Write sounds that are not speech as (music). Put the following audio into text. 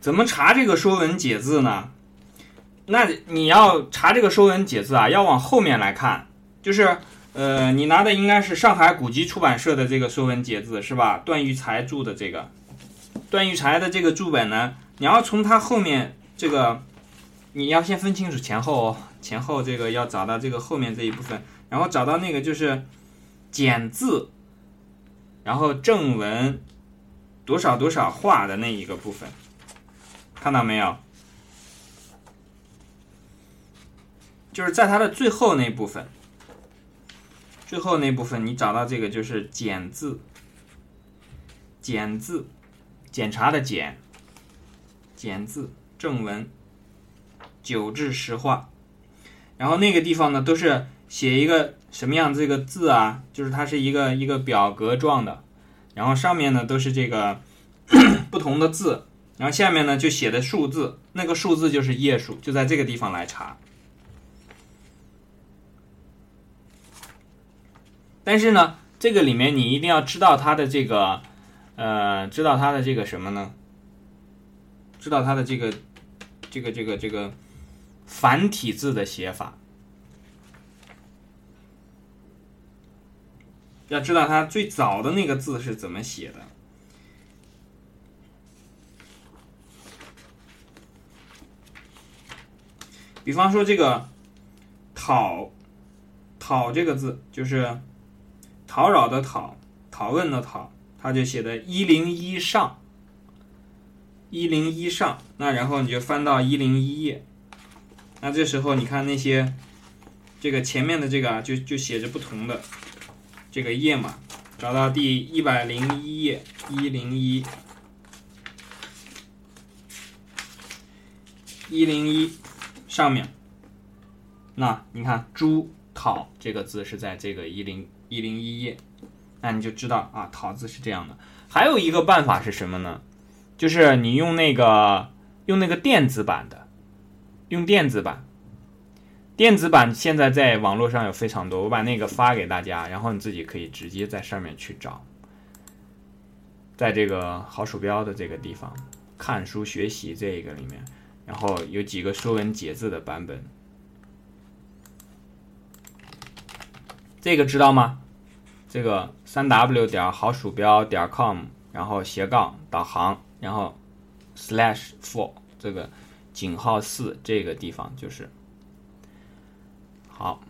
怎么查这个《说文解字》呢？那你要查这个《说文解字》啊，要往后面来看，就是呃，你拿的应该是上海古籍出版社的这个《说文解字》是吧？段玉裁注的这个，段玉裁的这个注本呢，你要从它后面这个，你要先分清楚前后哦，前后这个要找到这个后面这一部分，然后找到那个就是简字，然后正文多少多少画的那一个部分，看到没有？就是在它的最后那部分，最后那部分你找到这个就是检字，检字，检查的检，检字正文，九至十画，然后那个地方呢都是写一个什么样这个字啊？就是它是一个一个表格状的，然后上面呢都是这个 (coughs) 不同的字，然后下面呢就写的数字，那个数字就是页数，就在这个地方来查。但是呢，这个里面你一定要知道它的这个，呃，知道它的这个什么呢？知道它的这个，这个这个这个繁体字的写法，要知道它最早的那个字是怎么写的。比方说这个“讨”，“讨”这个字就是。讨扰的讨，讨问的讨，它就写的一零一上，一零一上，那然后你就翻到一零一页，那这时候你看那些，这个前面的这个啊，就就写着不同的这个页码，找到第一百零一页，一零一，一零一上面，那你看朱讨这个字是在这个一零。一零一页，那你就知道啊，讨字是这样的。还有一个办法是什么呢？就是你用那个用那个电子版的，用电子版。电子版现在在网络上有非常多，我把那个发给大家，然后你自己可以直接在上面去找，在这个好鼠标的这个地方看书学习这个里面，然后有几个说文解字的版本。这个知道吗？这个三 w 点好鼠标点 com，然后斜杠导航，然后 slash four 这个井号四这个地方就是好。